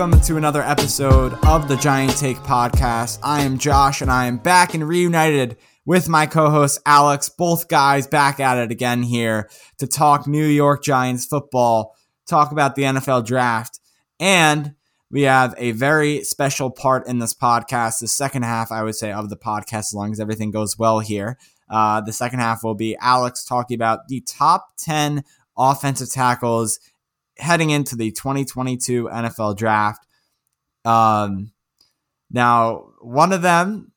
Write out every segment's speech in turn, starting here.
Welcome to another episode of the Giant Take podcast. I am Josh and I am back and reunited with my co-host Alex. Both guys back at it again here to talk New York Giants football, talk about the NFL draft, and we have a very special part in this podcast. The second half, I would say, of the podcast, as long as everything goes well here. Uh, the second half will be Alex talking about the top 10 offensive tackles heading into the 2022 NFL draft. Um, now, one of them,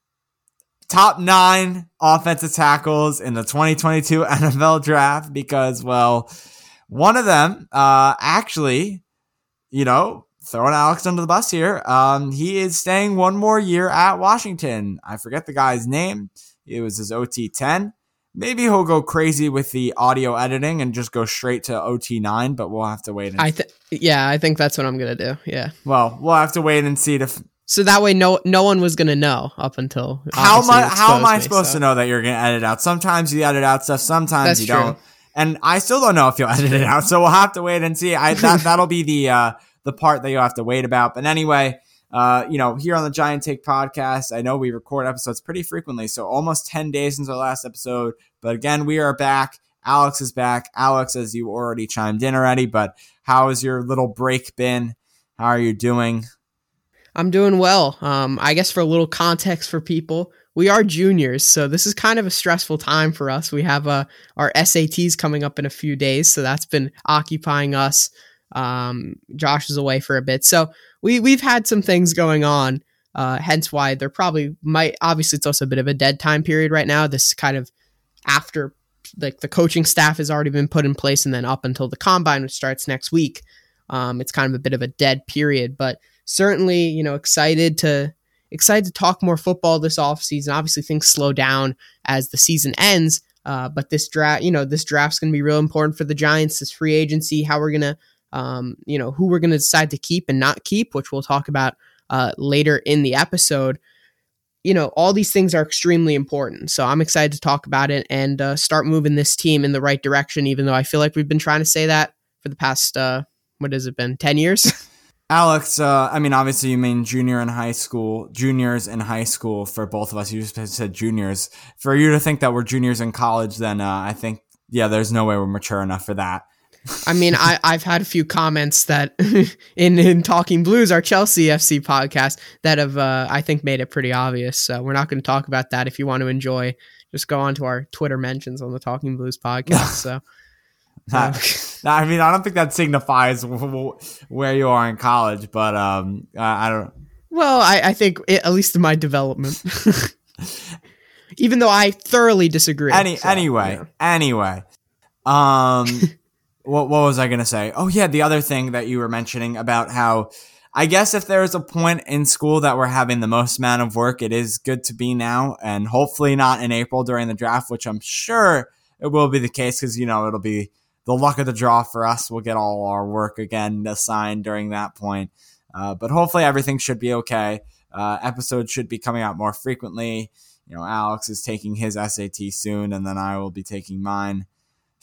top nine offensive tackles in the 2022 NFL draft, because, well, one of them uh, actually, you know, throwing Alex under the bus here, um, he is staying one more year at Washington. I forget the guy's name. It was his OT 10 maybe he'll go crazy with the audio editing and just go straight to OT9, but we'll have to wait. And I think, yeah, I think that's what I'm gonna do. Yeah. Well, we'll have to wait and see. To f- so that way, no, no one was gonna know up until how am I? How am I me, supposed so. to know that you're gonna edit out? Sometimes you edit out stuff. Sometimes That's you true. don't. And I still don't know if you'll edit it out. So we'll have to wait and see. I that that'll be the uh, the part that you'll have to wait about. But anyway. Uh, you know, here on the Giant Take podcast, I know we record episodes pretty frequently, so almost 10 days since our last episode. But again, we are back. Alex is back. Alex, as you already chimed in already, but how has your little break been? How are you doing? I'm doing well. Um, I guess for a little context for people, we are juniors, so this is kind of a stressful time for us. We have uh, our SATs coming up in a few days, so that's been occupying us. Um, Josh is away for a bit, so we we've had some things going on. Uh, hence why there probably might. Obviously, it's also a bit of a dead time period right now. This kind of after like the coaching staff has already been put in place, and then up until the combine, which starts next week, um, it's kind of a bit of a dead period. But certainly, you know, excited to excited to talk more football this offseason. Obviously, things slow down as the season ends. Uh, but this draft, you know, this draft's going to be real important for the Giants. This free agency, how we're going to, um, you know, who we're going to decide to keep and not keep, which we'll talk about uh, later in the episode. You know, all these things are extremely important. So I'm excited to talk about it and uh, start moving this team in the right direction, even though I feel like we've been trying to say that for the past, uh, what has it been, 10 years? Alex, uh, I mean, obviously, you mean junior in high school, juniors in high school for both of us. You just said juniors. For you to think that we're juniors in college, then uh, I think, yeah, there's no way we're mature enough for that. I mean, I, I've had a few comments that in, in Talking Blues, our Chelsea FC podcast, that have, uh, I think, made it pretty obvious. So we're not going to talk about that. If you want to enjoy, just go on to our Twitter mentions on the Talking Blues podcast. So. I mean, I don't think that signifies where you are in college, but um, I, I don't. Well, I, I think it, at least in my development, even though I thoroughly disagree. Any so, anyway, yeah. anyway, um, what what was I gonna say? Oh yeah, the other thing that you were mentioning about how. I guess if there is a point in school that we're having the most amount of work, it is good to be now, and hopefully not in April during the draft, which I'm sure it will be the case because you know it'll be the luck of the draw for us. We'll get all our work again assigned during that point. Uh, but hopefully everything should be okay. Uh, episodes should be coming out more frequently. You know, Alex is taking his SAT soon, and then I will be taking mine.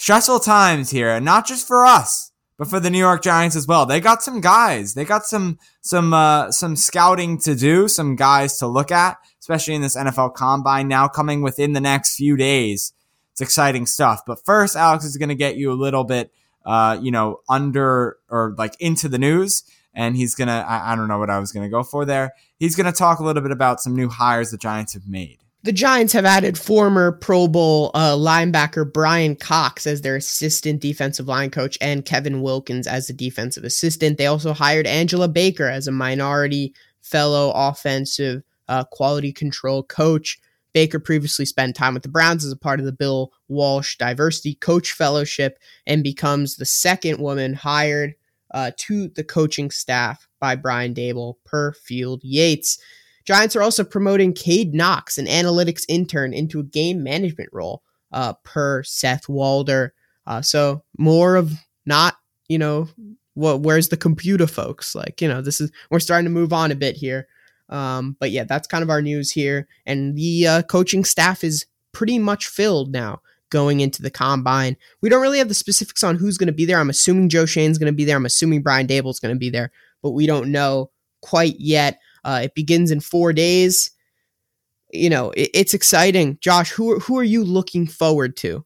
Stressful times here, and not just for us, but for the New York Giants as well. They got some guys. They got some some uh, some scouting to do, some guys to look at, especially in this NFL Combine now coming within the next few days. It's exciting stuff. But first, Alex is going to get you a little bit, uh, you know, under or like into the news and he's gonna I, I don't know what I was gonna go for there. He's gonna talk a little bit about some new hires the Giants have made. The Giants have added former Pro Bowl uh, linebacker Bryan Cox as their assistant defensive line coach and Kevin Wilkins as the defensive assistant. They also hired Angela Baker as a minority fellow offensive uh, quality control coach. Baker previously spent time with the Browns as a part of the Bill Walsh Diversity Coach Fellowship and becomes the second woman hired uh, to the coaching staff by Brian Daboll per Field Yates. Giants are also promoting Cade Knox, an analytics intern, into a game management role uh, per Seth Walder. Uh, so more of not, you know, what where's the computer folks? Like, you know, this is we're starting to move on a bit here. Um, but yeah, that's kind of our news here. And the uh, coaching staff is pretty much filled now going into the combine. We don't really have the specifics on who's going to be there. I'm assuming Joe Schoen's going to be there. I'm assuming Brian Daboll's going to be there, but we don't know quite yet. Uh, it begins in four days. You know, it, it's exciting. Josh, who who are you looking forward to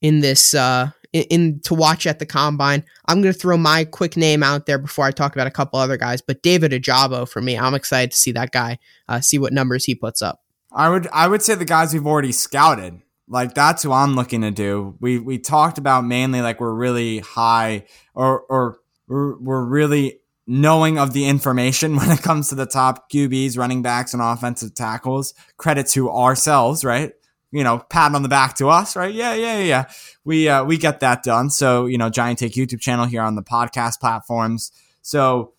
in this uh, in, in, to watch at the combine? I'm going to throw my quick name out there before I talk about a couple other guys, but David Ajabo for me. I'm excited to see that guy, uh, see what numbers he puts up. I would I would say the guys we've already scouted. Like that's who I'm looking to do. We we talked about mainly like we're really high or or we're, we're really knowing of the information when it comes to the top QBs, running backs, and offensive tackles. Credit to ourselves, right? You know, pat on the back to us, right? Yeah, yeah, yeah. We uh, we get that done. So you know, Giant Take YouTube channel here on the podcast platforms. So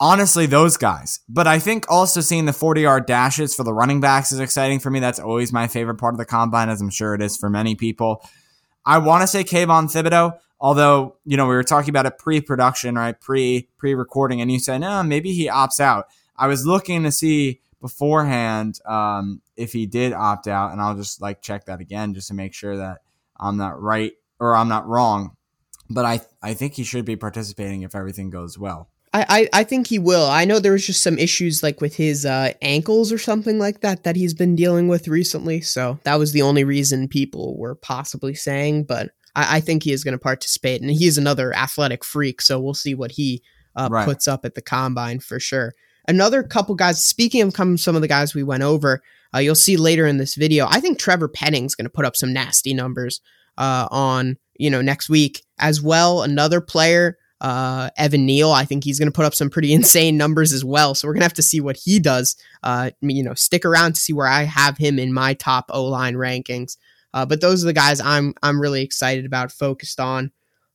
honestly, those guys. But I think also seeing the 40 yard dashes for the running backs is exciting for me. That's always my favorite part of the combine, as I'm sure it is for many people. I want to say Kayvon Thibodeaux, although, you know, we were talking about it pre production, right? Pre pre recording, and you said, no, maybe he opts out. I was looking to see beforehand um, if he did opt out, and I'll just like check that again just to make sure that I'm not right or I'm not wrong. But I I think he should be participating if everything goes well. I, I, I think he will. I know there was just some issues like with his uh, ankles or something like that that he's been dealing with recently. So that was the only reason people were possibly saying. But I, I think he is going to participate, and he is another athletic freak. So we'll see what he uh, right. puts up at the combine for sure. Another couple guys. Speaking of come, some of the guys we went over, uh, you'll see later in this video. I think Trevor Penning's going to put up some nasty numbers uh, on you know next week as well. Another player uh, Evan Neal. I think he's going to put up some pretty insane numbers as well. So we're going to have to see what he does. Uh, you know, stick around to see where I have him in my top O line rankings. Uh, but those are the guys I'm I'm really excited about, focused on.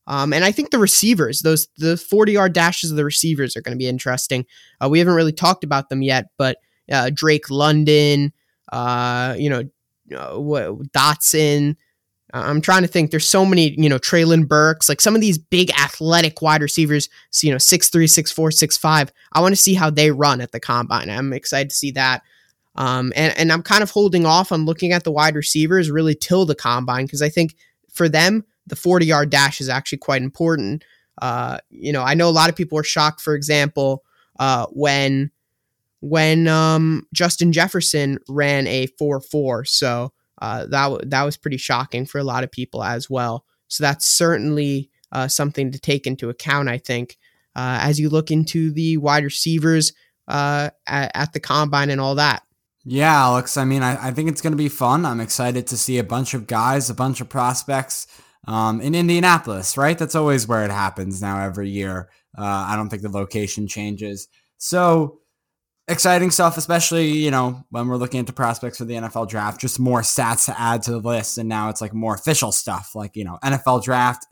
Um, and I think the receivers, those the 40 yard dashes of the receivers are going to be interesting. Uh, we haven't really talked about them yet, but uh, Drake London, uh, you know, Dotson, I'm trying to think. There's so many, you know, Treylon Burks, like some of these big athletic wide receivers, you know, six three, six four, six five. I want to see how they run at the combine. I'm excited to see that. Um, and, and I'm kind of holding off on looking at the wide receivers really till the combine because I think for them, the 40 yard dash is actually quite important. Uh, you know, I know a lot of people were shocked, for example, uh, when when um, Justin Jefferson ran a 4 4. So uh, that that was pretty shocking for a lot of people as well. So that's certainly uh, something to take into account. I think uh, as you look into the wide receivers uh, at, at, the combine and all that. Yeah, Alex. I mean, I, I think it's going to be fun. I'm excited to see a bunch of guys, a bunch of prospects um, in Indianapolis. Right, that's always where it happens now every year. Uh, I don't think the location changes. So exciting stuff, especially, you know, when we're looking into prospects for the NFL draft, just more stats to add to the list. And now it's like more official stuff, like, you know, NFL draft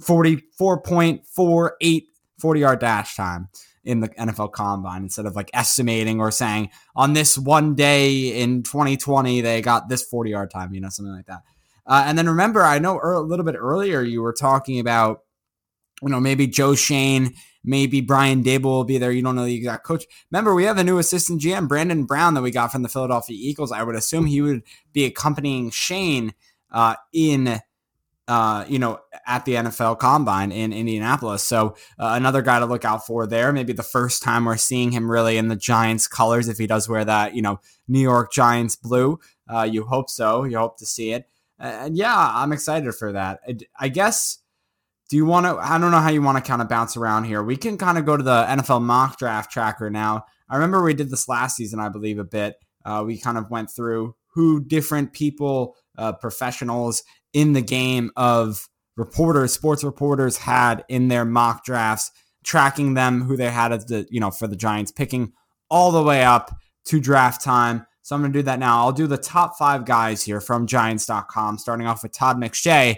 44.48 40 yard dash time in the NFL combine instead of like estimating or saying on this one day in 2020, they got this 40 yard time, you know, something like that. Uh, and then remember, I know a little bit earlier you were talking about, you know, maybe Joe Schoen, Maybe Brian Daboll will be there. You don't know the exact coach. Remember, we have a new assistant GM, Brandon Brown, that we got from the Philadelphia Eagles. I would assume he would be accompanying Schoen uh, in uh, you know, at the NFL Combine in Indianapolis. So uh, another guy to look out for there. Maybe the first time we're seeing him really in the Giants colors, if he does wear that, you know, New York Giants blue. Uh, you hope so. You hope to see it. And yeah, I'm excited for that. I guess do you want to? I don't know how you want to kind of bounce around here. We can kind of go to the NFL mock draft tracker now. I remember we did this last season, I believe, a bit. Uh, we kind of went through who different people, uh, professionals in the game of reporters, sports reporters had in their mock drafts, tracking them, who they had as the, you know, for the Giants, picking all the way up to draft time. So I'm going to do that now. I'll do the top five guys here from Giants.com, starting off with Todd McShay.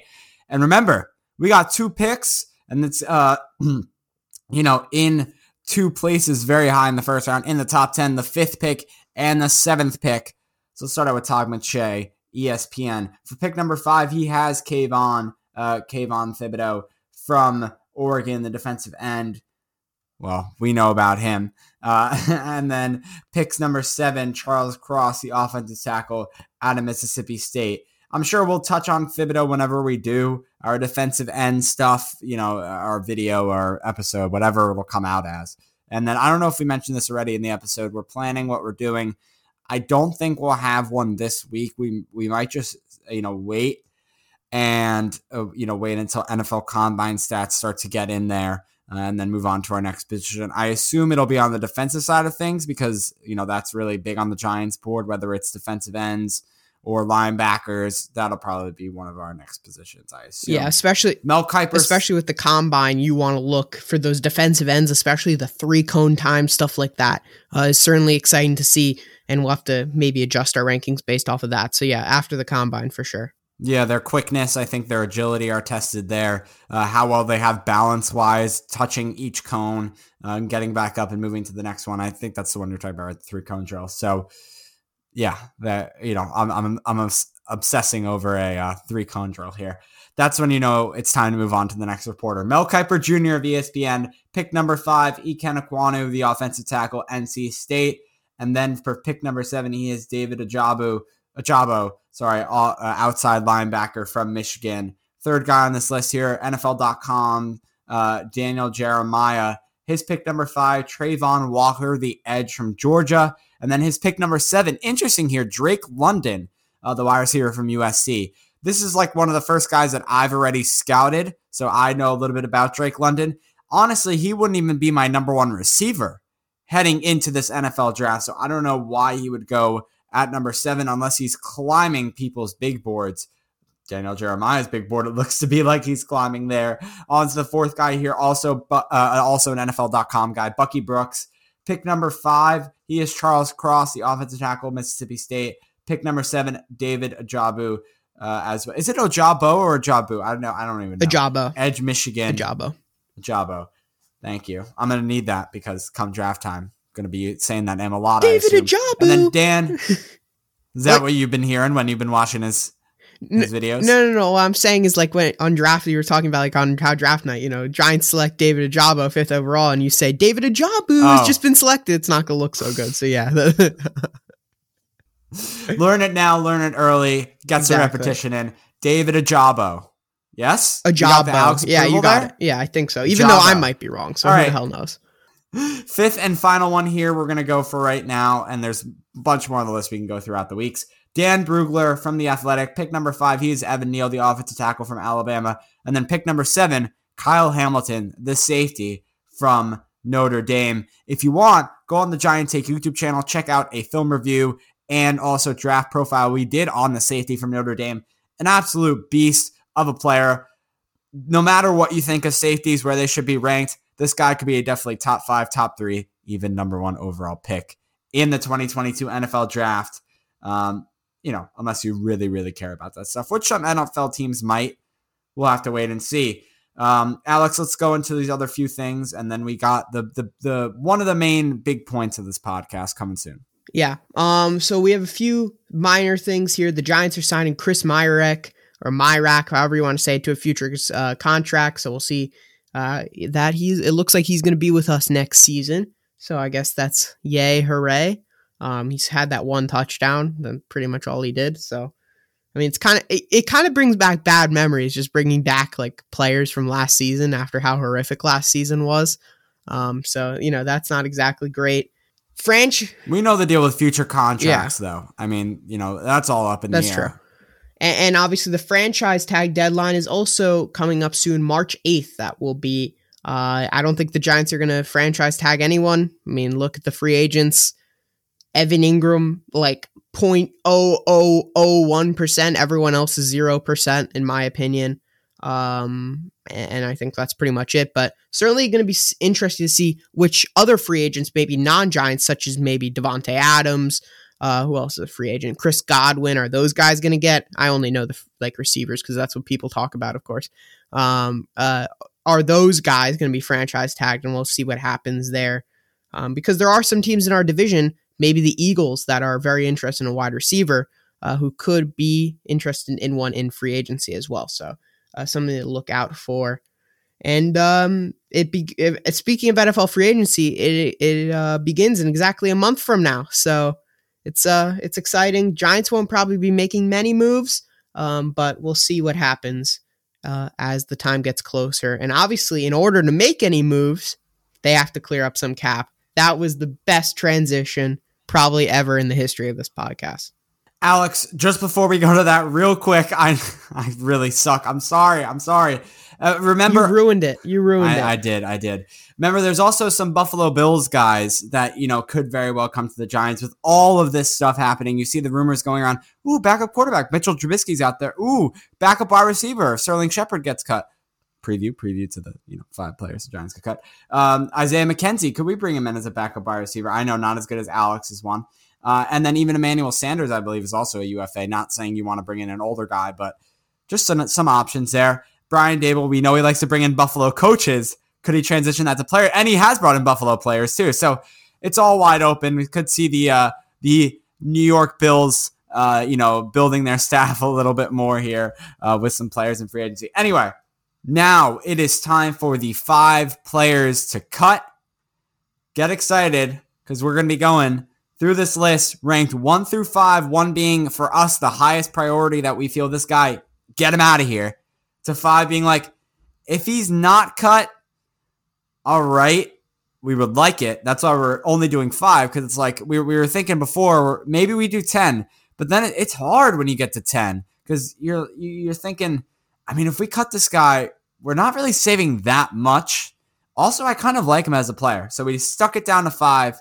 And remember, we got two picks, and it's uh, you know, in two places very high in the first round, in the top ten, the fifth pick and the seventh pick. So let's start out with Todd McShay, ESPN. For pick number five, he has Kayvon, uh, Kayvon Thibodeaux from Oregon, the defensive end. Well, we know about him. Uh, and then picks number seven, Charles Cross, the offensive tackle out of Mississippi State. I'm sure we'll touch on Thibodeaux whenever we do our defensive end stuff, you know, our video or episode, whatever it'll come out as. And then I don't know if we mentioned this already in the episode. We're planning what we're doing. I don't think we'll have one this week. We we might just you know wait and uh, you know wait until NFL Combine stats start to get in there, uh, and then move on to our next position. I assume it'll be on the defensive side of things because you know that's really big on the Giants board, whether it's defensive ends or linebackers. That'll probably be one of our next positions, I assume. Yeah, especially Mel Kiper, especially with the combine, you want to look for those defensive ends, especially the three cone time stuff like that. Uh, is certainly exciting to see, and we'll have to maybe adjust our rankings based off of that. So yeah, after the combine for sure. Yeah, their quickness, I think their agility are tested there. Uh, how well they have balance wise, touching each cone uh, and getting back up and moving to the next one. I think that's the one you're talking about, the three cone drill. So yeah, that you know, I'm I'm I'm obsessing over a uh, three cone drill here. That's when you know it's time to move on to the next reporter. Mel Kiper Jr. of ESPN, pick number five, Ikem Ekwonu, the offensive tackle, NC State, and then for pick number seven, he is David Ajabu, Ajabo, sorry, uh, outside linebacker from Michigan. Third guy on this list here, NFL.com, uh, Daniel Jeremiah. His pick number five, Travon Walker, the edge from Georgia. And then his pick number seven, interesting here, Drake London, uh, the wide receiver from USC. This is like one of the first guys that I've already scouted. So I know a little bit about Drake London. Honestly, he wouldn't even be my number one receiver heading into this NFL draft. So I don't know why he would go at number seven unless he's climbing people's big boards. Daniel Jeremiah's big board. It looks to be like he's climbing there. On to the fourth guy here, also uh, also an NFL.com guy, Bucky Brooks. Pick number five, he is Charles Cross, the offensive tackle, Mississippi State. Pick number seven, David Ajabu. Uh, as well. Is it Ojabo or Ajabu? I don't know. I don't even know. Ajabo. Edge Michigan. Ajabo. Ajabo. Thank you. I'm gonna need that because come draft time, I'm gonna be saying that name a lot. David Ajabu. And then Dan, is that what? what you've been hearing when you've been watching his his videos? No, no, no. What I'm saying is like when on draft you were talking about like on how draft night, you know, Giants select David Ajabo fifth overall, and you say David Ajabu oh. has just been selected. It's not gonna look so good. So yeah. learn it now, learn it early, get exactly. some repetition in. David Ajabo. Yes? Ajabo. Yeah, you got there? it. Yeah, I think so. Even Ajabo. though I might be wrong. So All who right. the hell knows? Fifth and final one here we're going to go for right now, and there's a bunch more on the list we can go throughout the weeks. Dan Brugler from The Athletic. Pick number five, he's Evan Neal, the offensive tackle from Alabama. And then pick number seven, Kyle Hamilton, the safety from Notre Dame. If you want, go on the Giant Take YouTube channel, check out a film review and also draft profile we did on the safety from Notre Dame. An absolute beast of a player. No matter what you think of safeties, where they should be ranked, this guy could be a definitely top five, top three, even number one overall pick in the 2022 NFL draft. Um, you know, unless you really, really care about that stuff, which some NFL teams might. We'll have to wait and see. Um, Alex, let's go into these other few things, and then we got the the the one of the main big points of this podcast coming soon. Yeah. Um. So we have a few minor things here. The Giants are signing Chris Myarick or Myrack, however you want to say it, to a future uh, contract. So we'll see uh, that he's. It looks like he's going to be with us next season. So I guess that's yay, hooray. Um, he's had that one touchdown, then pretty much all he did. So, I mean, it's kind of it, it kind of brings back bad memories, just bringing back like players from last season after how horrific last season was. Um, so you know that's not exactly great. French, we know the deal with future contracts, yeah. though. I mean, you know that's all up in that's the air. true. And, and obviously, the franchise tag deadline is also coming up soon, March eighth. That will be uh, I don't think the Giants are going to franchise tag anyone. I mean, look at the free agents. Evan Engram like 0.0001%. Everyone else is 0%, in my opinion. Um, and I think that's pretty much it. But certainly going to be interesting to see which other free agents, maybe non Giants, such as maybe Davante Adams. Uh, who else is a free agent? Chris Godwin. Are those guys going to get? I only know the like receivers because that's what people talk about, of course. Um, uh, are those guys going to be franchise tagged? And we'll see what happens there. Um, because there are some teams in our division, maybe the Eagles, that are very interested in a wide receiver uh, who could be interested in one in free agency as well. So uh, something to look out for. And um, it be it, speaking of NFL free agency, it it uh, begins in exactly a month from now. So it's uh it's exciting. Giants won't probably be making many moves, um, but we'll see what happens uh, as the time gets closer. And obviously, in order to make any moves, they have to clear up some cap. That was the best transition probably ever in the history of this podcast. Alex, just before we go to that, real quick, I I really suck. I'm sorry. I'm sorry. Uh, remember, you ruined it. You ruined I, it. I did. I did. Remember, there's also some Buffalo Bills guys that you know could very well come to the Giants with all of this stuff happening. You see the rumors going around. Ooh, backup quarterback Mitchell Trubisky's out there. Ooh, backup wide receiver Sterling Shepard gets cut. Preview, preview to the you know five players the Giants could cut. Um, Isaiah McKenzie, could we bring him in as a backup wide receiver? I know not as good as Alex is one. Uh, and then even Emmanuel Sanders, I believe, is also a UFA. Not saying you want to bring in an older guy, but just some some options there. Brian Daboll, we know he likes to bring in Buffalo coaches. Could he transition that to player? And he has brought in Buffalo players too. So it's all wide open. We could see the uh, the New York Bills, uh, you know, building their staff a little bit more here uh, with some players in free agency. Anyway, now it is time for the five players to cut. Get excited because we're going to be going through this list ranked one through five, one being for us the highest priority that we feel this guy, get him out of here to five being like, if he's not cut, all right, we would like it. That's why we're only doing five because it's like we, we were thinking before maybe we do 10, but then it's hard when you get to 10 because you're you're thinking, I mean, if we cut this guy, we're not really saving that much. Also, I kind of like him as a player, so we stuck it down to five.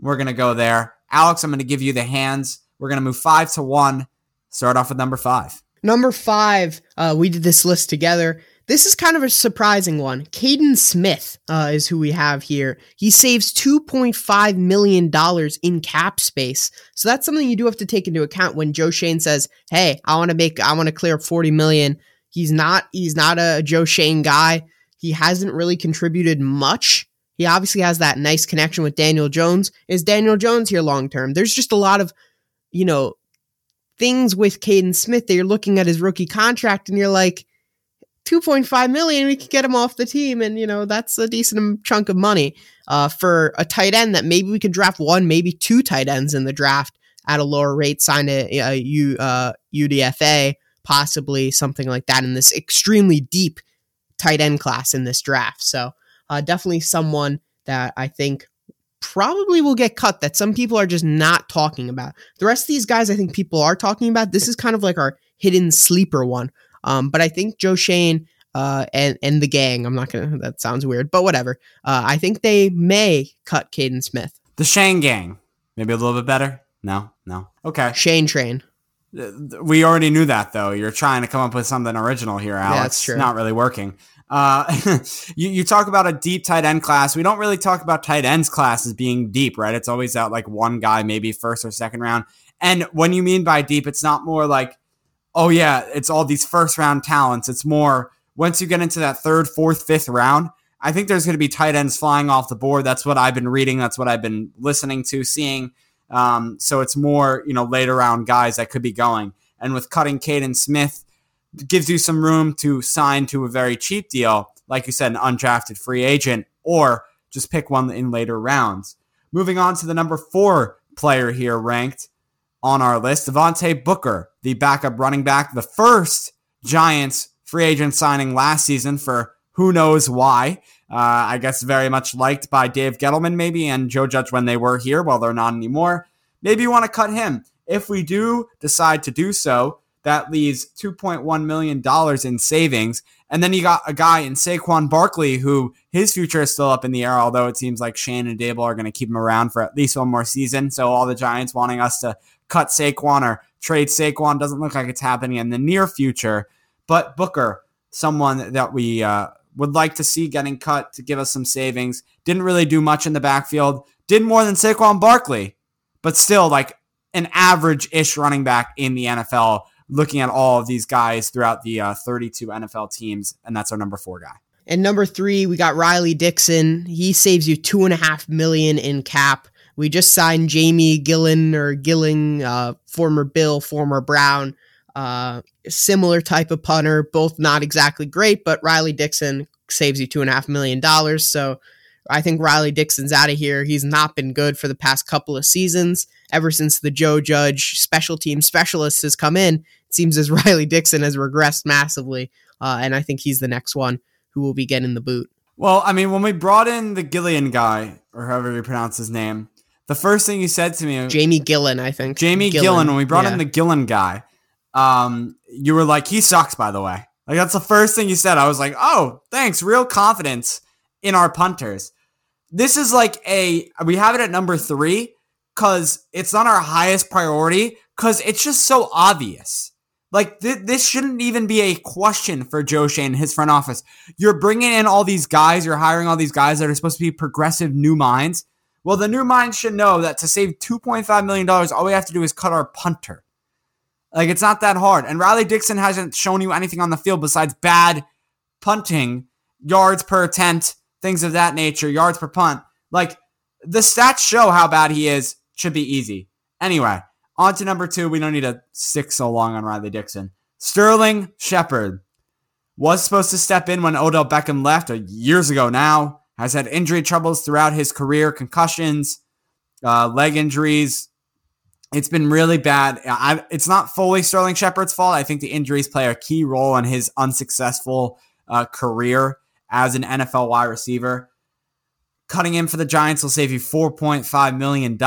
We're gonna go there, Alex. I'm gonna give you the hands. We're gonna move five to one. Start off with number five. Number five, uh, we did this list together. This is kind of a surprising one. Kaden Smith uh, is who we have here. He saves $2.5 million in cap space. So that's something you do have to take into account when Joe Schoen says, Hey, I want to make, I want to clear up 40 million. He's not, he's not a Joe Schoen guy. He hasn't really contributed much. He obviously has that nice connection with Daniel Jones. Is Daniel Jones here long term? There's just a lot of, you know, things with Kaden Smith that you're looking at his rookie contract and you're like, 2.5 million, we could get him off the team. And, you know, that's a decent chunk of money uh, for a tight end that maybe we could draft one, maybe two tight ends in the draft at a lower rate, sign a, a U, uh, UDFA, possibly something like that in this extremely deep tight end class in this draft. So uh, definitely someone that I think probably will get cut that some people are just not talking about. The rest of these guys, I think people are talking about. This is kind of like our hidden sleeper one. Um, but I think Joe Schoen uh, and and the gang. I'm not gonna. That sounds weird, but whatever. Uh, I think they may cut Kaden Smith. The Shane gang, maybe a little bit better. No, no. Okay. Shane Train. We already knew that though. You're trying to come up with something original here, Alex. Yeah, that's true. Not really working. Uh, you, you talk about a deep tight end class. We don't really talk about tight ends class as being deep, right? It's always that like one guy, maybe first or second round. And when you mean by deep, it's not more like, oh yeah, it's all these first round talents. It's more once you get into that third, fourth, fifth round, I think there's going to be tight ends flying off the board. That's what I've been reading. That's what I've been listening to, seeing. Um, so it's more, you know, later round guys that could be going. And with cutting Kaden Smith, gives you some room to sign to a very cheap deal, like you said, an undrafted free agent, or just pick one in later rounds. Moving on to the number four player here ranked on our list, Devontae Booker, the backup running back, the first Giants free agent signing last season for who knows why. Uh, I guess very much liked by Dave Gettleman, maybe, and Joe Judge when they were here, while they're not anymore. Maybe you want to cut him. If we do decide to do so, that leaves $2.1 million in savings. And then you got a guy in Saquon Barkley who his future is still up in the air, although it seems like Schoen and Daboll are going to keep him around for at least one more season. So all the Giants wanting us to cut Saquon or trade Saquon doesn't look like it's happening in the near future. But Booker, someone that we uh, would like to see getting cut to give us some savings, didn't really do much in the backfield, did more than Saquon Barkley, but still like an average ish running back in the NFL looking at all of these guys throughout the uh, 32 NFL teams, and that's our number four guy. And number three, we got Riley Dixon. He saves you two and a half million in cap. We just signed Jamie Gillan or Gilling, uh, former Bill, former Brown, uh, similar type of punter, both not exactly great, but Riley Dixon saves you two and a half million dollars. So I think Riley Dixon's out of here. He's not been good for the past couple of seasons. Ever since the Joe Judge special team specialist has come in, it seems as Riley Dixon has regressed massively. Uh, and I think he's the next one who will be getting the boot. Well, I mean, when we brought in the Gillian guy, or however you pronounce his name, the first thing you said to me, Jamie Gillan, I think. Jamie Gillan, Gillan when we brought yeah. in the Gillan guy, um, you were like, he sucks, by the way. Like, that's the first thing you said. I was like, oh, thanks. Real confidence in our punters. This is like a, we have it at number three because it's not our highest priority because it's just so obvious. Like th- this shouldn't even be a question for Joe Schoen and his front office. You're bringing in all these guys, you're hiring all these guys that are supposed to be progressive new minds. Well, the new minds should know that to save $2.5 million, all we have to do is cut our punter. Like it's not that hard. And Riley Dixon hasn't shown you anything on the field besides bad punting, yards per attempt, things of that nature, yards per punt. Like the stats show how bad he is. Should be easy. Anyway, on to number two. We don't need to stick so long on Riley Dixon. Sterling Shepard was supposed to step in when Odell Beckham left years ago now. Has had injury troubles throughout his career, concussions, uh, leg injuries. It's been really bad. I, it's not fully Sterling Shepard's fault. I think the injuries play a key role in his unsuccessful uh, career as an NFL wide receiver. Cutting him for the Giants will save you $4.5 million.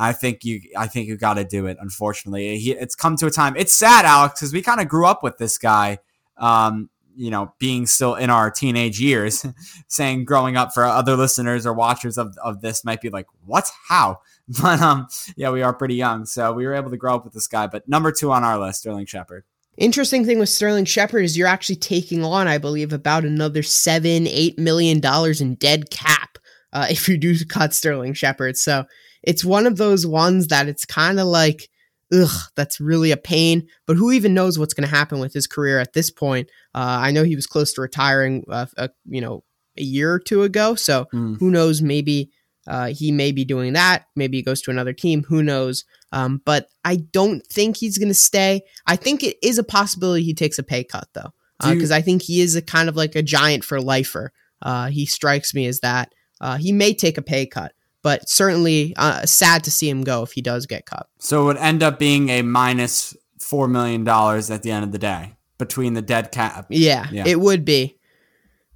I think you I think you got to do it. Unfortunately, he, it's come to a time. It's sad, Alex, because we kind of grew up with this guy. Um, you know, being still in our teenage years, saying growing up for other listeners or watchers of, of this might be like, what? How? But um, yeah, we are pretty young, so we were able to grow up with this guy. But number two on our list, Sterling Shepard. Interesting thing with Sterling Shepard is you're actually taking on, I believe, about another seven, eight million dollars in dead cap uh, if you do cut Sterling Shepard. So it's one of those ones that it's kind of like, ugh, that's really a pain. But who even knows what's going to happen with his career at this point? Uh, I know he was close to retiring, uh, a, you know, a year or two ago. So mm. who knows? Maybe uh, he may be doing that. Maybe he goes to another team. Who knows? Um, but I don't think he's going to stay. I think it is a possibility he takes a pay cut though, because uh, I think he is a kind of like a giant for lifer. Uh, he strikes me as that. Uh, he may take a pay cut but certainly uh, sad to see him go if he does get cut. So it would end up being a minus four million dollars at the end of the day between the dead cap. Yeah, yeah, it would be.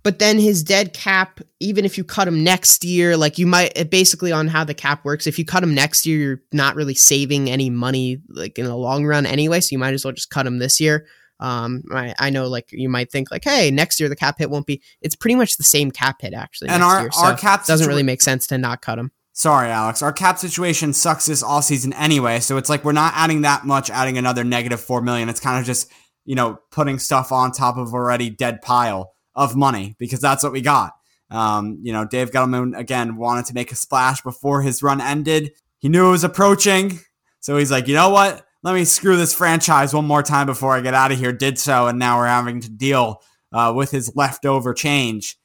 But then his dead cap, even if you cut him next year, like you might basically on how the cap works, if you cut him next year, you're not really saving any money like in the long run anyway. So you might as well just cut him this year. Um, I, I, know like you might think like, hey, next year the cap hit won't be. It's pretty much the same cap hit actually. And our year, our cap doesn't really make sense to not cut him. sorry, Alex, our cap situation sucks this all season anyway. So it's like we're not adding that much, adding another negative four million. It's kind of just you know putting stuff on top of already dead pile of money because that's what we got. Um, you know, Dave Gettleman again wanted to make a splash before his run ended. He knew it was approaching, so he's like, you know what? Let me screw this franchise one more time before I get out of here. Did so, and now we're having to deal uh, with his leftover change.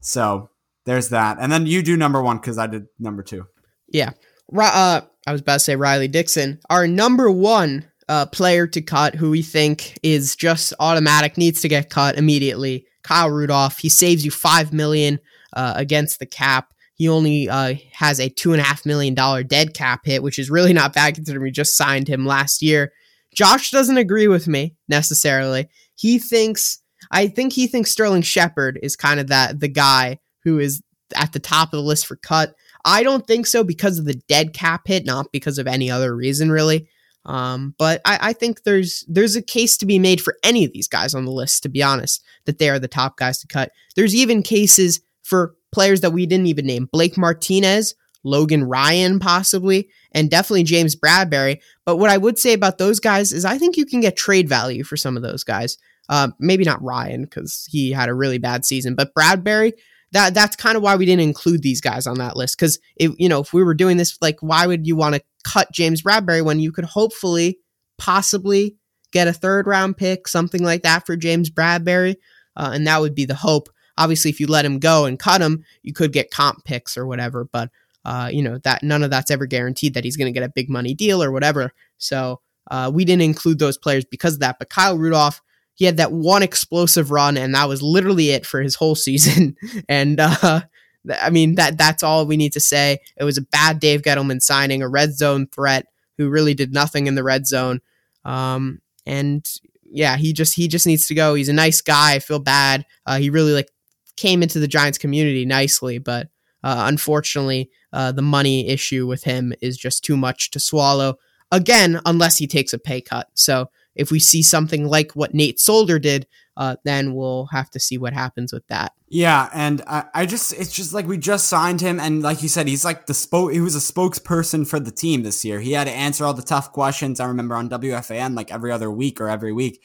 So there's that. And then you do number one because I did number two. Yeah. Uh, I was about to say Riley Dixon. Our number one uh, player to cut, who we think is just automatic, needs to get cut immediately. Kyle Rudolph. He saves you five million uh, against the cap. He only uh, has a two and a half million dollar dead cap hit, which is really not bad considering we just signed him last year. Josh doesn't agree with me necessarily. He thinks I think he thinks Sterling Shepard is kind of that the guy who is at the top of the list for cut. I don't think so because of the dead cap hit, not because of any other reason really. Um, but I, I, think there's there's a case to be made for any of these guys on the list, to be honest, that they are the top guys to cut. There's even cases for players that we didn't even name. Blake Martinez, Logan Ryan, possibly, and definitely James Bradberry. But what I would say about those guys is I think you can get trade value for some of those guys. Uh, maybe not Ryan because he had a really bad season, but Bradberry. That that's kind of why we didn't include these guys on that list because if you know if we were doing this, like why would you want to cut James Bradberry when you could hopefully, possibly get a third round pick, something like that for James Bradberry, uh, and that would be the hope. Obviously, if you let him go and cut him, you could get comp picks or whatever, but uh, you know that none of that's ever guaranteed that he's going to get a big money deal or whatever. So uh, we didn't include those players because of that. But Kyle Rudolph, he had that one explosive run, and that was literally it for his whole season. and uh, I mean that that's all we need to say. It was a bad Dave Gettleman signing, a red zone threat who really did nothing in the red zone. Um, and yeah, he just he just needs to go. He's a nice guy. I feel bad. Uh, he really like came into the Giants community nicely, but uh, unfortunately, uh, the money issue with him is just too much to swallow. Again, unless he takes a pay cut. So if we see something like what Nate Solder did, uh, then we'll have to see what happens with that. Yeah, and I, I, just it's just like we just signed him, and like you said, he's like the spoke. He was a spokesperson for the team this year. He had to answer all the tough questions. I remember on WFAN like every other week or every week.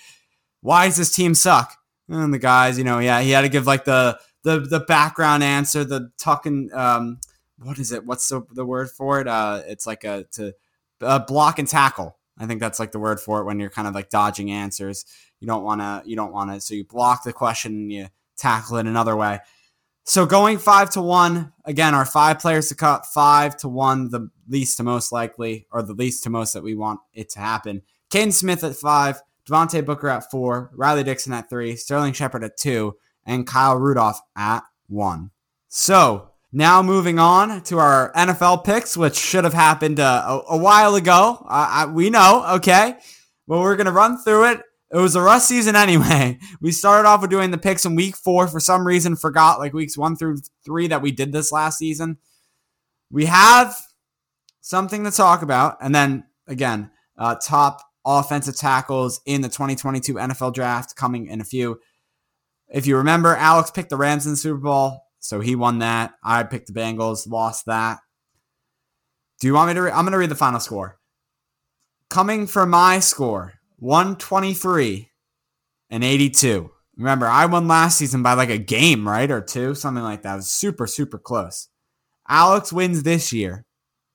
Why does this team suck? And the guys, you know, yeah, he had to give like the the the background answer, the tucking. Um, what is it? What's the, the word for it? Uh, it's like a to uh, block and tackle I think that's like the word for it when you're kind of like dodging answers. You don't want to, you don't want to, so you block the question and you tackle it another way. So going five to one, again, our five players to cut five to one, the least to most likely, or the least to most that we want it to happen. Kaden Smith at five, Devontae Booker at four, Riley Dixon at three, Sterling Shepard at two, and Kyle Rudolph at one. So now moving on to our NFL picks, which should have happened uh, a, a, while ago. I, we know, okay, but we're gonna run through it. It was a rough season anyway. We started off with doing the picks in week four. For some reason, forgot like weeks one through three that we did this last season. We have something to talk about, and then again, uh, top offensive tackles in the 2022 NFL draft coming in a few. If you remember, Alex picked the Rams in the Super Bowl. So he won that. I picked the Bengals, lost that. Do you want me to? Re- I'm going to read the final score. Coming from my score, 123 and 82. Remember, I won last season by like a game, right? Or two, something like that. It was super, super close. Alex wins this year.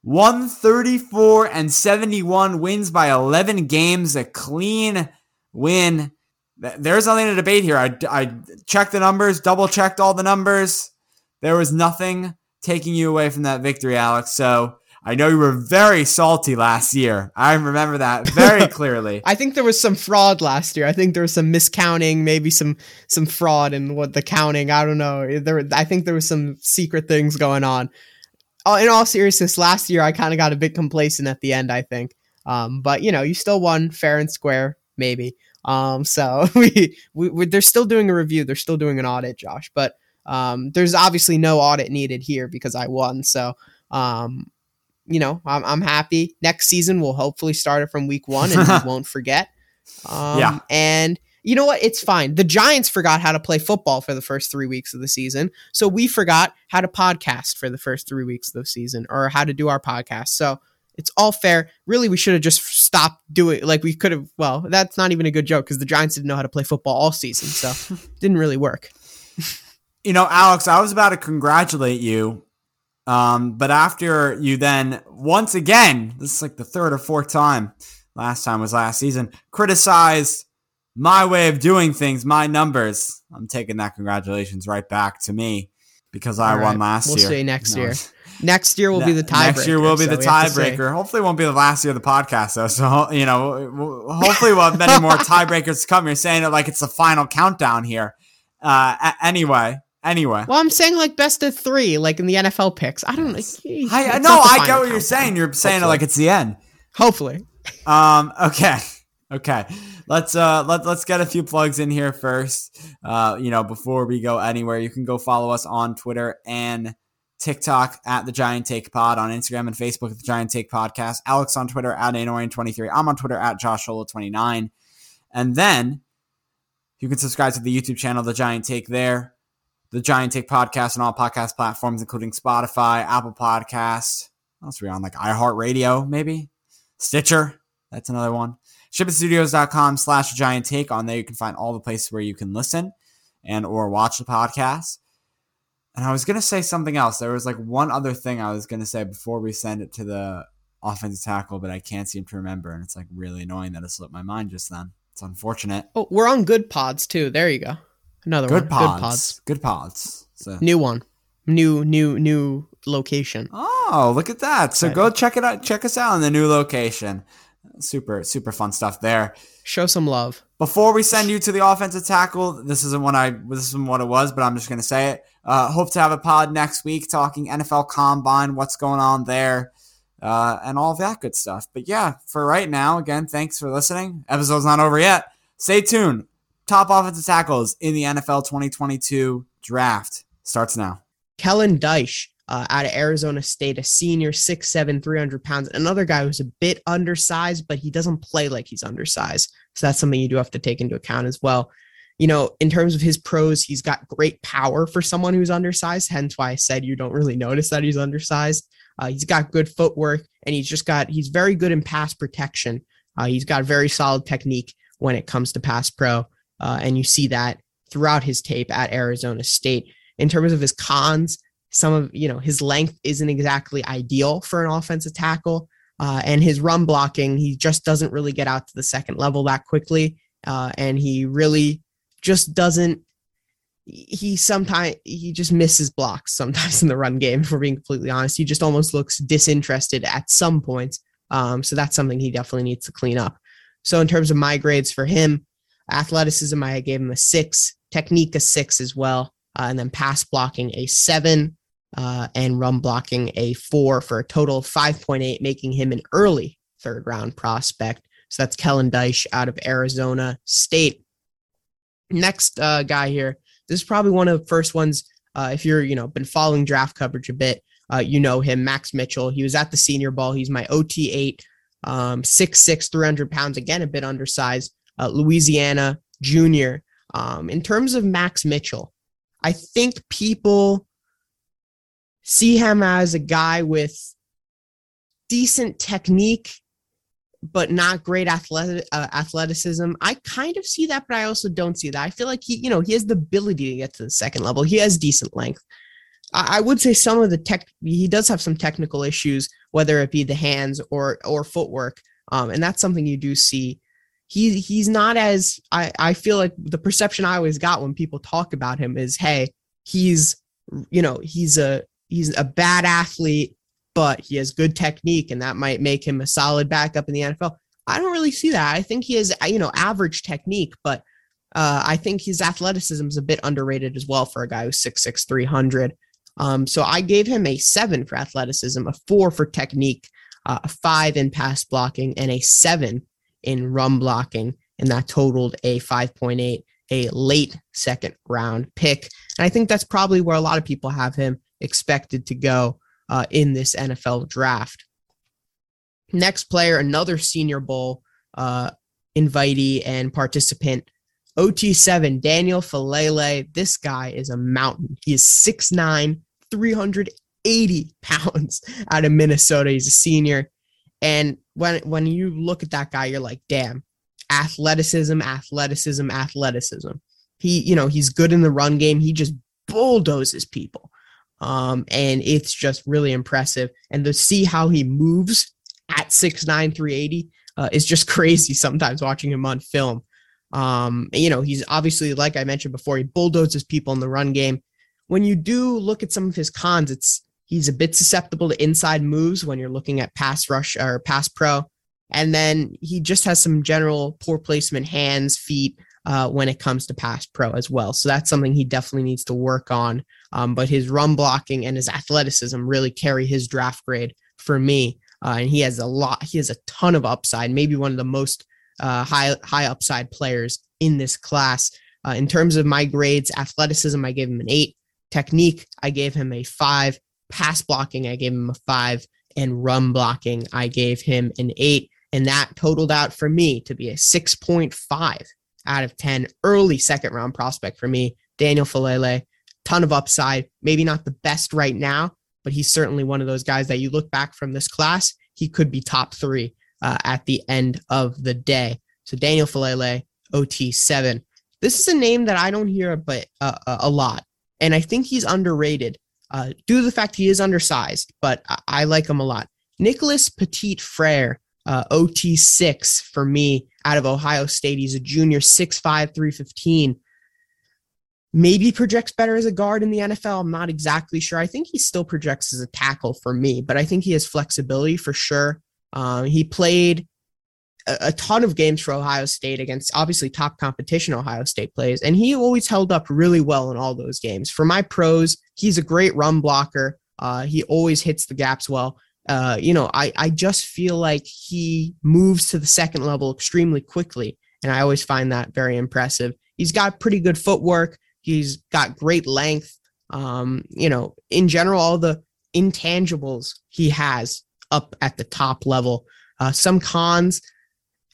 134 and 71 wins by 11 games, a clean win. There's nothing to debate here. I, I checked the numbers, double checked all the numbers. There was nothing taking you away from that victory, Alex. So I know you were very salty last year. I remember that very clearly. I think there was some fraud last year. I think there was some miscounting, maybe some some fraud in what the counting. I don't know. There, I think there was some secret things going on. Oh, in all seriousness, last year I kind of got a bit complacent at the end. I think, um, but you know, you still won fair and square, maybe. Um, so we, we, we they're still doing a review. They're still doing an audit, Josh. But um, there's obviously no audit needed here because I won. So, um, you know, I'm, I'm happy. Next season, we'll hopefully start it from week one and we won't forget. Um, yeah. And you know what? It's fine. The Giants forgot how to play football for the first three weeks of the season. So we forgot how to podcast for the first three weeks of the season or how to do our podcast. So it's all fair. Really, we should have just stopped doing like we could have. Well, that's not even a good joke because the Giants didn't know how to play football all season. So didn't really work. You know, Alex, I was about to congratulate you. Um, but after you then once again, this is like the third or fourth time, last time was last season, criticized my way of doing things, my numbers. I'm taking that congratulations right back to me because I won last We'll year. see next No, year. Next year will be the tiebreaker. Next year will be so the we have to say- tiebreaker. Hopefully, it won't be the last year of the podcast, though. So, you know, hopefully, we'll have many more tiebreakers to come. You're saying it like it's the final countdown here. Uh, anyway, anyway. Well, I'm saying like best of three, like in the NFL picks. I don't know. I, I know, I get what you're saying. You're saying it like it's the end. Hopefully. Um, okay. Okay. Let's uh let, let's get a few plugs in here first. Uh, you know, before we go anywhere, you can go follow us on Twitter and TikTok at the Giant Take Pod, on Instagram and Facebook at the Giant Take Podcast. Alex on Twitter at Anorian23. I'm on Twitter at JoshSolo29. And then you can subscribe to the YouTube channel, The Giant Take there. The Giant Take Podcast on all podcast platforms, including Spotify, Apple Podcasts. What else are we on? Like iHeartRadio, maybe? Stitcher. That's another one. ShipItStudios.com slash giant take. On there you can find all the places where you can listen and or watch the podcast. And I was gonna say something else. There was like one other thing I was gonna say before we send it to the offensive tackle, but I can't seem to remember, and it's like really annoying that it slipped my mind just then. It's unfortunate. Oh, we're on Goodpods too. There you go. Another Good one. pods. Good pods. Goodpods. So. New one. New new new location. Oh, look at that. So Exciting. go check it out. Check us out in the new location. Super, super fun stuff there. Show some love. Before we send you to the offensive tackle, this isn't what I this isn't what it was, but I'm just gonna say it. Uh, hope to have a pod next week talking NFL Combine, what's going on there, uh, and all that good stuff. But yeah, for right now, again, thanks for listening. Episode's not over yet. Stay tuned. Top offensive tackles in the NFL 2022 draft starts now. Kellen Diesch uh, out of Arizona State, a senior, 6'7, 300 pounds. Another guy who's a bit undersized, but he doesn't play like he's undersized. So that's something you do have to take into account as well. You know, in terms of his pros, he's got great power for someone who's undersized. Hence why I said you don't really notice that he's undersized. Uh, he's got good footwork and he's just got, he's very good in pass protection. Uh, he's got very solid technique when it comes to pass pro. Uh, and you see that throughout his tape at Arizona State. In terms of his cons, some of you know his length isn't exactly ideal for an offensive tackle, uh, and his run blocking he just doesn't really get out to the second level that quickly, uh, and he really just doesn't. He sometimes he just misses blocks sometimes in the run game. If we're being completely honest, he just almost looks disinterested at some points. Um, so that's something he definitely needs to clean up. So in terms of my grades for him, athleticism I gave him a six, technique a six as well, uh, and then pass blocking a seven, uh, and run blocking a four for a total of 5.8, making him an early third round prospect. So that's Kellen Diesch out of Arizona State. Next uh, guy here. This is probably one of the first ones. Uh, if you're, you know, been following draft coverage a bit, uh, you know him, Max Mitchell. He was at the Senior Bowl. He's my OT eight, um, 6'6", 300 pounds. Again, a bit undersized. Uh, Louisiana junior. Um, in terms of Max Mitchell, I think people see him as a guy with decent technique, but not great athletic, uh, athleticism. I kind of see that, but I also don't see that. I feel like he, you know, he has the ability to get to the second level. He has decent length. I, I would say some of the tech, he does have some technical issues, whether it be the hands or or footwork, um, and that's something you do see. He he's not as I I feel like the perception I always got when people talk about him is, hey, he's you know he's a he's a bad athlete, but he has good technique, and that might make him a solid backup in the NFL. I don't really see that. I think he has, you know, average technique, but uh, I think his athleticism is a bit underrated as well for a guy who's 6'6, 300. Um, so I gave him a seven for athleticism, a four for technique, uh, a five in pass blocking, and a seven in run blocking. And that totaled a 5.8, a late second round pick. And I think that's probably where a lot of people have him expected to go uh, in this NFL draft. Next player, another Senior Bowl uh, invitee and participant, OT7, Daniel Faalele. This guy is a mountain. He is 6'9, 380 pounds out of Minnesota. He's a senior. And when when you look at that guy, you're like, damn, athleticism, athleticism, athleticism. He, you know, he's good in the run game. He just bulldozes people. Um, and it's just really impressive. And to see how he moves at 6'9, 380 uh, is just crazy sometimes watching him on film. Um, you know, he's obviously, like I mentioned before, he bulldozes people in the run game. When you do look at some of his cons, it's he's a bit susceptible to inside moves when you're looking at pass rush or pass pro. And then he just has some general poor placement, hands, feet, uh, when it comes to pass pro as well. So that's something he definitely needs to work on. Um, but his run blocking and his athleticism really carry his draft grade for me. Uh, and he has a lot, he has a ton of upside, maybe one of the most uh, high, high upside players in this class. Uh, in terms of my grades, athleticism, I gave him an eight. Technique, I gave him a five. Pass blocking, I gave him a five. And run blocking, I gave him an eight. And that totaled out for me to be a 6.5 out of 10. Early second round prospect for me, Daniel Faalele. Ton of upside. Maybe not the best right now, but he's certainly one of those guys that you look back from this class, he could be top three uh, at the end of the day. So Daniel Faalele, OT7. This is a name that I don't hear but uh, a lot, and I think he's underrated uh, due to the fact he is undersized, but I, I like him a lot. Nicholas Petit Frere, uh, OT6 for me out of Ohio State. He's a junior, 6'5, 315. Maybe projects better as a guard in the NFL. I'm not exactly sure. I think he still projects as a tackle for me, but I think he has flexibility for sure. Um, he played a, a, ton of games for Ohio State against obviously top competition Ohio State plays, and he always held up really well in all those games. For my pros, he's a great run blocker. Uh, he always hits the gaps well uh, you know, I, I just feel like he moves to the second level extremely quickly. And I always find that very impressive. He's got pretty good footwork. He's got great length. Um, you know, in general, all the intangibles he has up at the top level. Uh, some cons,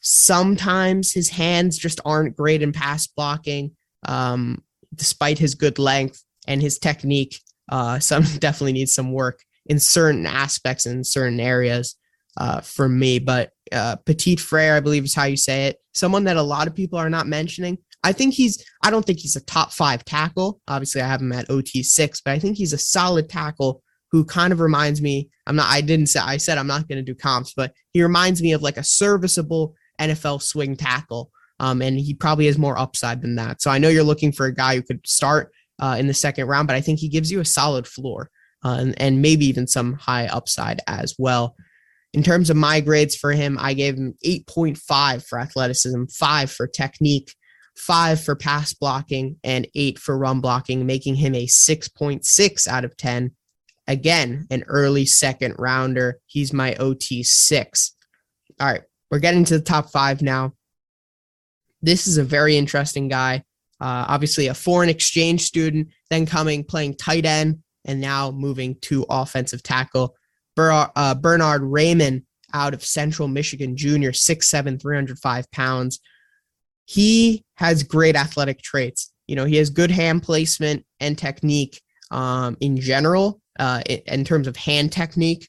sometimes his hands just aren't great in pass blocking, um, despite his good length and his technique. Uh, some definitely needs some work in certain aspects in certain areas uh, for me. But uh, Petit Frere, I believe is how you say it. Someone that a lot of people are not mentioning. I think he's. I don't think he's a top five tackle. Obviously, I have him at OT six, but I think he's a solid tackle who kind of reminds me. I'm not. I didn't say. I said I'm not going to do comps, but he reminds me of like a serviceable NFL swing tackle. Um, and he probably has more upside than that. So I know you're looking for a guy who could start uh, in the second round, but I think he gives you a solid floor and, and maybe even some high upside as well. In terms of my grades for him, I gave him 8.5 for athleticism, 5 for technique, 5 for pass blocking, and 8 for run blocking, making him a 6.6 out of 10. Again, an early second rounder. He's my OT 6. All right, we're getting to the top five now. This is a very interesting guy. Uh, obviously, a foreign exchange student, then coming playing tight end and now moving to offensive tackle. Ber- uh, Bernhard Raimann out of Central Michigan Junior, 6'7, 305 pounds. He has great athletic traits. You know, he has good hand placement and technique um, in general, uh, in terms of hand technique.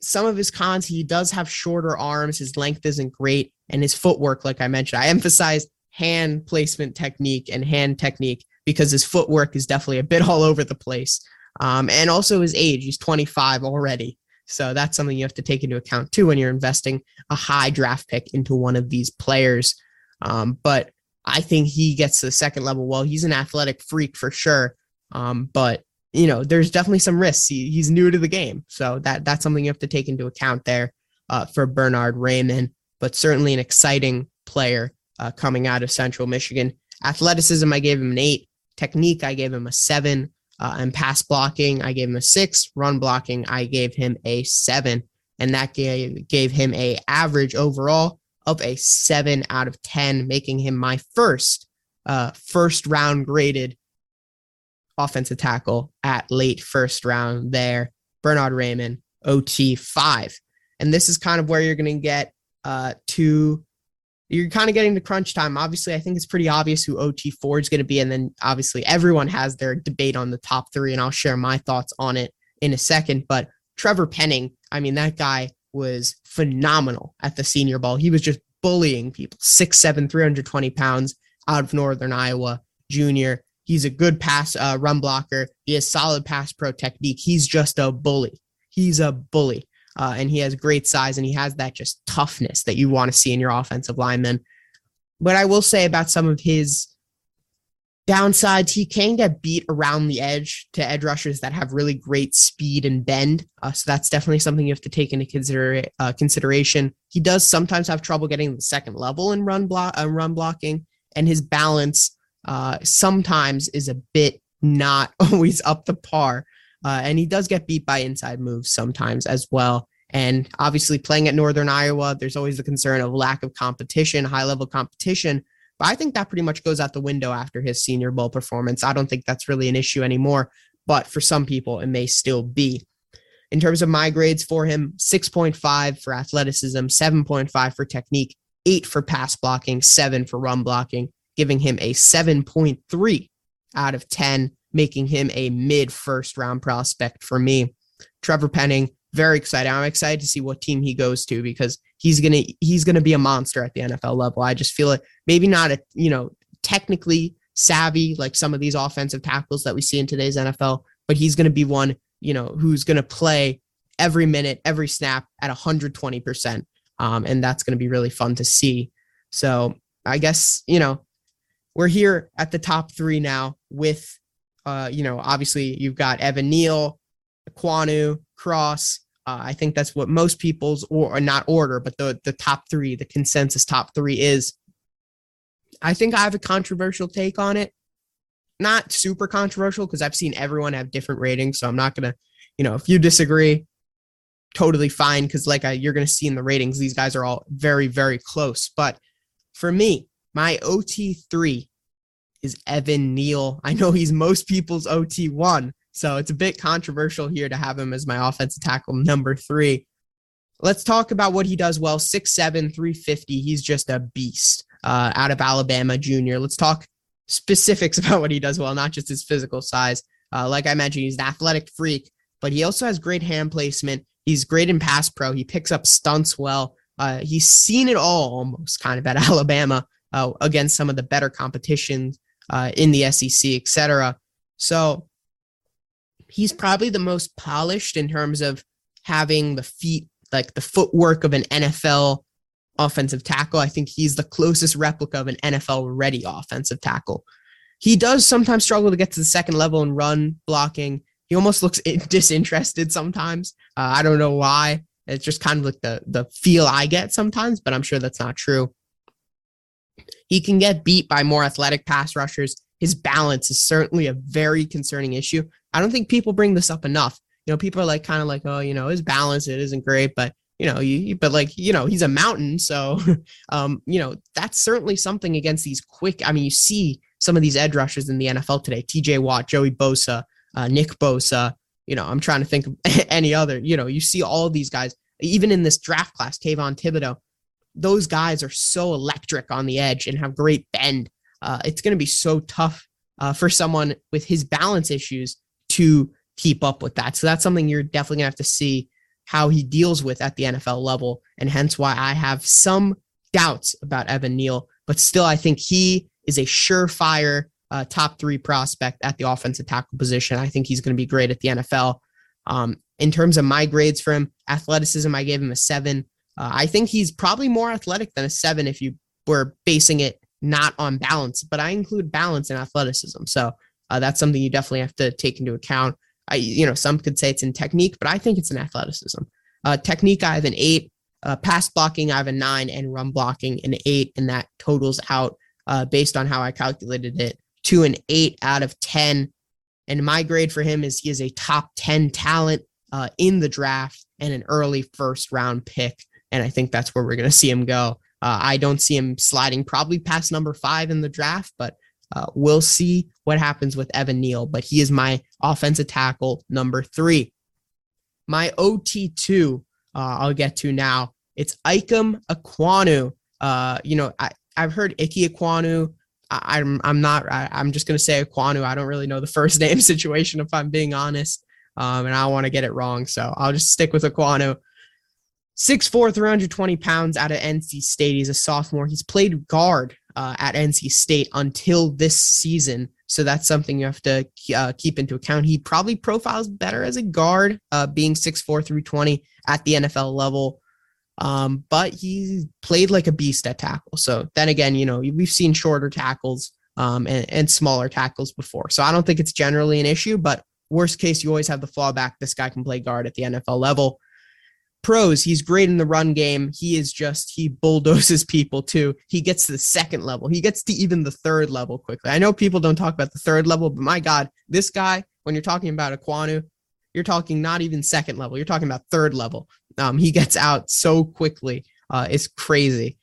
Some of his cons, he does have shorter arms. His length isn't great. And his footwork, like I mentioned, I emphasized hand placement technique and hand technique because his footwork is definitely a bit all over the place. Um, and also his age, he's 25 already. So that's something you have to take into account too when you're investing a high draft pick into one of these players. Um, but I think he gets to the second level. Well, he's an athletic freak for sure. Um, but you know, there's definitely some risks. He, he's new to the game, so that that's something you have to take into account there uh, for Bernhard Raimann. But certainly an exciting player uh, coming out of Central Michigan. Athleticism, I gave him an eight. Technique, I gave him a seven. Uh, and pass blocking, I gave him a six. Run blocking, I gave him a seven. And that gave, gave him a average overall of a seven out of 10, making him my first, uh, first round graded offensive tackle at late first round there. Bernhard Raimann, OT five. And this is kind of where you're going to get uh, two you're kind of getting to crunch time. Obviously, I think it's pretty obvious who OT Ford's going to be. And then obviously, everyone has their debate on the top three, and I'll share my thoughts on it in a second. But Trevor Penning, I mean, that guy was phenomenal at the Senior Bowl. He was just bullying people, 6'7, 320 pounds out of Northern Iowa, junior. He's a good pass uh, run blocker. He has solid pass pro technique. He's just a bully. He's a bully uh, and he has great size and he has that just toughness that you want to see in your offensive lineman. But I will say about some of his downsides, he can get beat around the edge to edge rushers that have really great speed and bend. Uh, so that's definitely something you have to take into consider, uh, consideration. He does sometimes have trouble getting the second level in run block, uh, run blocking, and his balance uh, sometimes is a bit not always up to par. Uh, and he does get beat by inside moves sometimes as well. And obviously, playing at Northern Iowa, there's always the concern of lack of competition, high level competition. But I think that pretty much goes out the window after his Senior Bowl performance. I don't think that's really an issue anymore. But for some people, it may still be. In terms of my grades for him, 6.5 for athleticism, 7.5 for technique, 8 for pass blocking, 7 for run blocking, giving him a 7.3 out of 10 making him a mid first round prospect for me. Trevor Penning, very excited. I'm excited to see what team he goes to because he's gonna he's gonna be a monster at the NFL level. I just feel it maybe not a you know technically savvy like some of these offensive tackles that we see in today's NFL, but he's gonna be one you know who's gonna play every minute, every snap at 120 percent, um, and that's gonna be really fun to see. So I guess you know we're here at the top three now with uh, you know, obviously you've got Evan Neal, Ekwonu, Cross. Uh, I think that's what most people's or, or not order, but the the top three, the consensus top three is. I think I have a controversial take on it. Not super controversial because I've seen everyone have different ratings, so I'm not gonna, you know, if you disagree, totally fine. Because like I, you're gonna see in the ratings, these guys are all very very close. But for me, my OT three is Evan Neal. I know he's most people's OT1, so it's a bit controversial here to have him as my offensive tackle number three. Let's talk about what he does well 6'7, 350. He's just a beast uh, out of Alabama junior. Let's talk specifics about what he does well, not just his physical size. Uh, like I mentioned, he's an athletic freak, but he also has great hand placement. He's great in pass pro. He picks up stunts well. Uh, he's seen it all almost kind of at Alabama uh, against some of the better competition uh, in the SEC, etc. So he's probably the most polished in terms of having the feet, like the footwork of an NFL offensive tackle. I think he's the closest replica of an NFL ready offensive tackle. He does sometimes struggle to get to the second level and run blocking. He almost looks disinterested sometimes. Uh, I don't know why. It's just kind of like the the feel I get sometimes, but I'm sure that's not true. He can get beat by more athletic pass rushers. His balance is certainly a very concerning issue. I don't think people bring this up enough. You know, people are like kind of like, oh, you know, his balance it isn't great, but you know, you, but like, you know, he's a mountain, so um, you know, that's certainly something against these quick. I mean, you see some of these edge rushers in the NFL today: T.J. Watt, Joey Bosa, uh, Nick Bosa. You know, I'm trying to think of any other. You know, you see all these guys, even in this draft class, Kayvon Thibodeaux those guys are so electric on the edge and have great bend. Uh, it's going to be so tough uh, for someone with his balance issues to keep up with that. So that's something you're definitely going to have to see how he deals with at the NFL level. And hence why I have some doubts about Evan Neal, but still, I think he is a surefire uh, top three prospect at the offensive tackle position. I think he's going to be great at the NFL. Um, in terms of my grades for him, athleticism, I gave him a seven. Uh, I think he's probably more athletic than a seven if you were basing it not on balance, but I include balance and athleticism. So uh, that's something you definitely have to take into account. I, you know, some could say it's in technique, but I think it's in athleticism. Uh, technique, I have an eight. Uh, pass blocking, I have a nine, and run blocking an eight, and that totals out uh, based on how I calculated it to an eight out of ten. And my grade for him is he is a top ten talent uh, in the draft and an early first round pick and I think that's where we're going to see him go. Uh, I don't see him sliding probably past number five in the draft, but uh, we'll see what happens with Evan Neal. But he is my offensive tackle number three. My OT2, uh, I'll get to now. It's Ikem Ekwonu. Uh, you know, I, I've heard Ike Ekwonu. I, I'm I'm not. I, I'm just gonna say Ekwonu. I don't really know the first name situation if I'm being honest, um, and I want to get it wrong, so I'll just stick with Ekwonu. 6'4", 320 pounds out of NC State. He's a sophomore. He's played guard uh, at NC State until this season. So that's something you have to uh, keep into account. He probably profiles better as a guard, uh, being 6'4", 320 at the NFL level. Um, but he played like a beast at tackle. So then again, you know, we've seen shorter tackles um, and, and smaller tackles before. So I don't think it's generally an issue, but worst case, you always have the fallback. This guy can play guard at the NFL level pros. He's great in the run game. He is just he bulldozes people too. He gets to the second level. He gets to even the third level quickly. I know people don't talk about the third level but my god this guy when you're talking about Ekwonu, you're talking not even second level. You're talking about third level. Um, he gets out so quickly. Uh, it's crazy.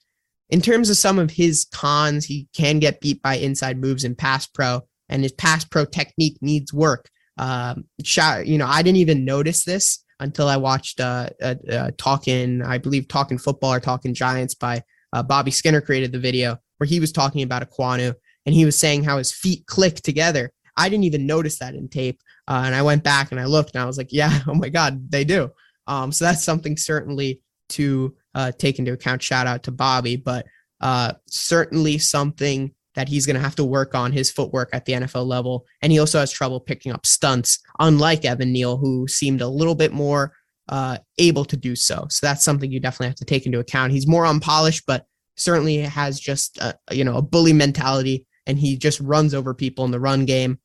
In terms of some of his cons he can get beat by inside moves in pass pro and his pass pro technique needs work. Um, shot, you know i didn't even notice this until I watched uh, uh, uh, Talking, I believe Talking Football or Talking Giants by uh, Bobby Skinner created the video where he was talking about Ekwonu and he was saying how his feet click together. I didn't even notice that in tape. Uh, and I went back and I looked and I was like, yeah, oh my God, they do. Um, so that's something certainly to uh, take into account. Shout out to Bobby, but uh, certainly something that he's going to have to work on his footwork at the NFL level. And he also has trouble picking up stunts, unlike Evan Neal, who seemed a little bit more uh, able to do so. So that's something you definitely have to take into account. He's more unpolished, but certainly has just a, you know a bully mentality, and he just runs over people in the run game.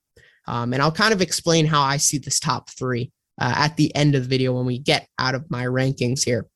Um, and I'll kind of explain how I see this top three uh, at the end of the video when we get out of my rankings here.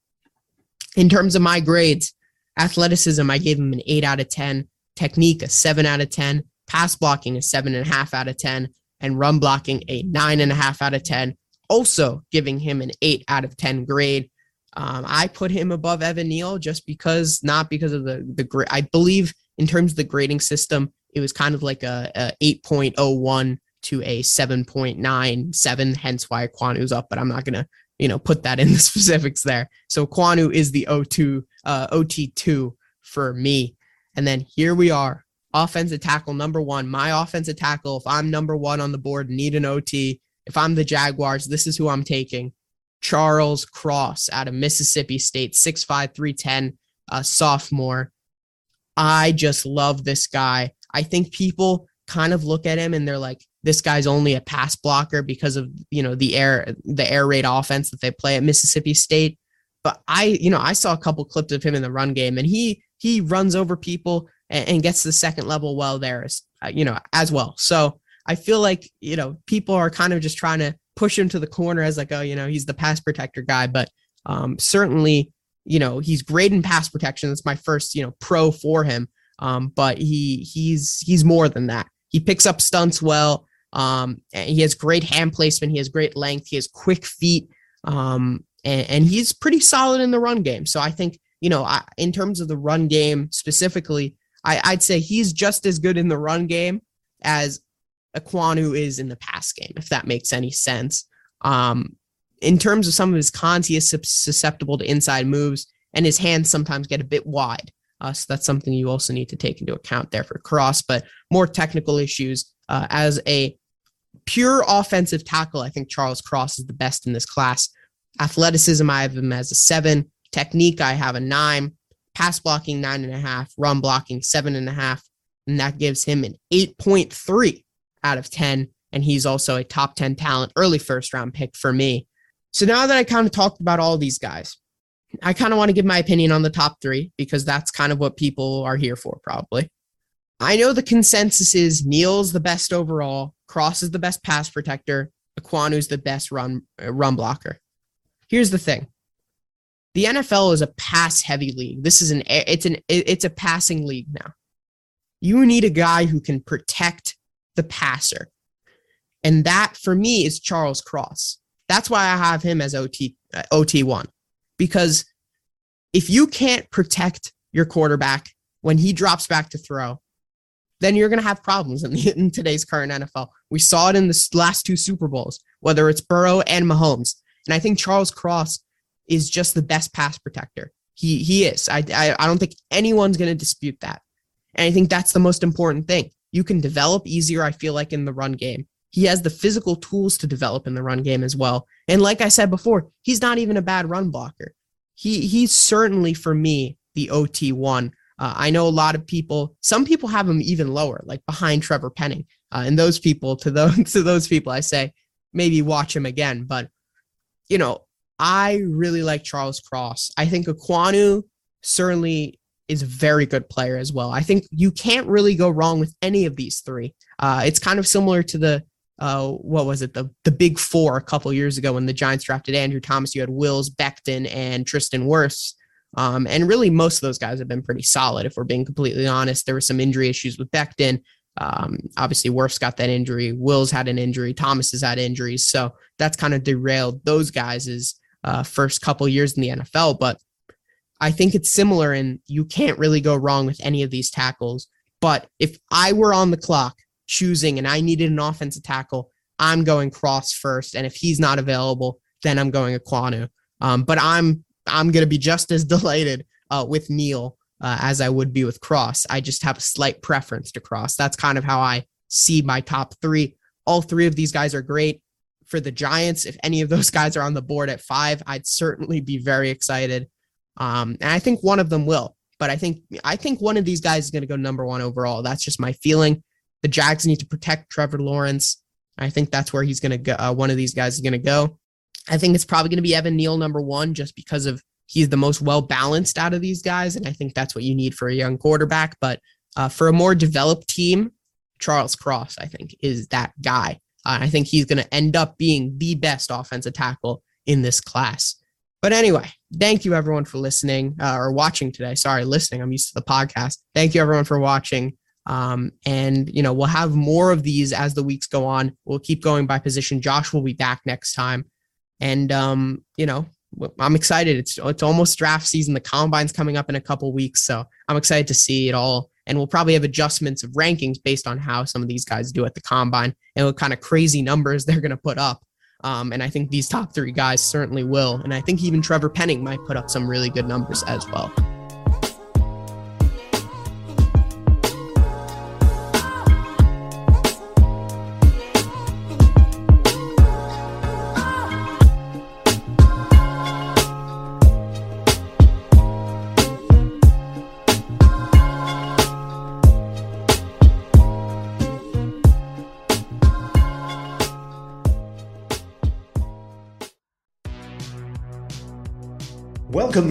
In terms of my grades, athleticism, I gave him an eight out of ten technique a seven out of 10, pass blocking a seven and a half out of 10, and run blocking a nine and a half out of 10, also giving him an eight out of 10 grade. Um, I put him above Evan Neal just because, not because of the, the grade. I believe in terms of the grading system, it was kind of like a, a 8.01 to a 7.97, hence why Ekwonu's up, but I'm not going to, you know, put that in the specifics there. So Ekwonu is the O2, uh, OT2 for me. And then here we are, offensive tackle number one. My offensive tackle, if I'm number one on the board, need an OT. If I'm the Jaguars, this is who I'm taking. Charles Cross out of Mississippi State, 6'5, 310, a sophomore. I just love this guy. I think people kind of look at him and they're like, this guy's only a pass blocker because of you know the air the air raid offense that they play at Mississippi State. But I, you know, I saw a couple clips of him in the run game, and he he runs over people and, and gets the second level well there, uh, you know, as well. So I feel like you know people are kind of just trying to push him to the corner as like, oh, you know, he's the pass protector guy, but um, certainly, you know, he's great in pass protection. That's my first, you know, pro for him. Um, but he he's he's more than that. He picks up stunts well. Um, he has great hand placement. He has great length. He has quick feet. Um, and, and he's pretty solid in the run game. So I think you know, I, in terms of the run game specifically, I, I'd say he's just as good in the run game as Ekwonu is in the pass game, if that makes any sense. Um, in terms of some of his cons, he is susceptible to inside moves, and his hands sometimes get a bit wide. Uh, so that's something you also need to take into account there for Cross. But more technical issues uh, as a pure offensive tackle, I think Charles Cross is the best in this class. Athleticism, I have him as a seven. Technique, I have a nine. Pass blocking, nine and a half. Run blocking, seven and a half. And that gives him an 8.3 out of 10. And he's also a top 10 talent, early first round pick for me. So now that I kind of talked about all these guys, I kind of want to give my opinion on the top three because that's kind of what people are here for, probably. I know the consensus is Neal's the best overall, Cross is the best pass protector, Ekwonu's the best run uh, run blocker. Here's the thing: the NFL is a pass heavy league. This is an it's an it's a passing league now. You need a guy who can protect the passer. And that for me is Charles Cross. That's why I have him as OT uh, OT1 because if you can't protect your quarterback when he drops back to throw, then you're going to have problems in, the, in today's current NFL. We saw it in the last two Super Bowls, whether it's Burrow and Mahomes. And I think Charles Cross is just the best pass protector. He he is. I I, I don't think anyone's going to dispute that. And I think that's the most important thing. You can develop easier, I feel like, in the run game. He has the physical tools to develop in the run game as well. And like I said before, he's not even a bad run blocker. He he's certainly for me the OT one. Uh, I know a lot of people. Some people have him even lower, like behind Trevor Penning. Uh, and those people, to those to those people, I say maybe watch him again. But you know, I really like Charles Cross. I think Ekwonu certainly is a very good player as well. I think you can't really go wrong with any of these three. Uh, it's kind of similar to the uh, what was it the the big four a couple years ago when the Giants drafted Andrew Thomas. You had Wills, Becton, and Tristan Wirfs. Um, and really, most of those guys have been pretty solid. If we're being completely honest, there were some injury issues with Becton. Um, obviously, Wirfs got that injury. Wills had an injury. Thomas has had injuries. So that's kind of derailed those guys' uh, first couple years in the NFL. But I think it's similar, and you can't really go wrong with any of these tackles. But if I were on the clock choosing and I needed an offensive tackle, I'm going Cross first. And if he's not available, then I'm going Ekwonu. Um, but I'm I'm going to be just as delighted uh, with Neal uh, as I would be with Cross. I just have a slight preference to Cross. That's kind of how I see my top three. All three of these guys are great for the Giants. If any of those guys are on the board at five, I'd certainly be very excited. Um, and I think one of them will. But I think I think one of these guys is going to go number one overall. That's just my feeling. The Jags need to protect Trevor Lawrence. I think that's where he's going to go. Uh, one of these guys is going to go. I think it's probably going to be Evan Neal number one, just because of he's the most well balanced out of these guys, and I think that's what you need for a young quarterback. But uh, for a more developed team, Charles Cross, I think, is that guy. Uh, I think he's going to end up being the best offensive tackle in this class. But anyway, thank you everyone for listening uh, or watching today. Sorry, listening. I'm used to the podcast. Thank you everyone for watching. Um, and you know we'll have more of these as the weeks go on. We'll keep going by position. Josh will be back next time, and um, you know I'm excited. It's it's almost draft season. The combine's coming up in a couple weeks, so I'm excited to see it all. And we'll probably have adjustments of rankings based on how some of these guys do at the combine and what kind of crazy numbers they're going to put up. Um, and I think these top three guys certainly will. And I think even Trevor Penning might put up some really good numbers as well.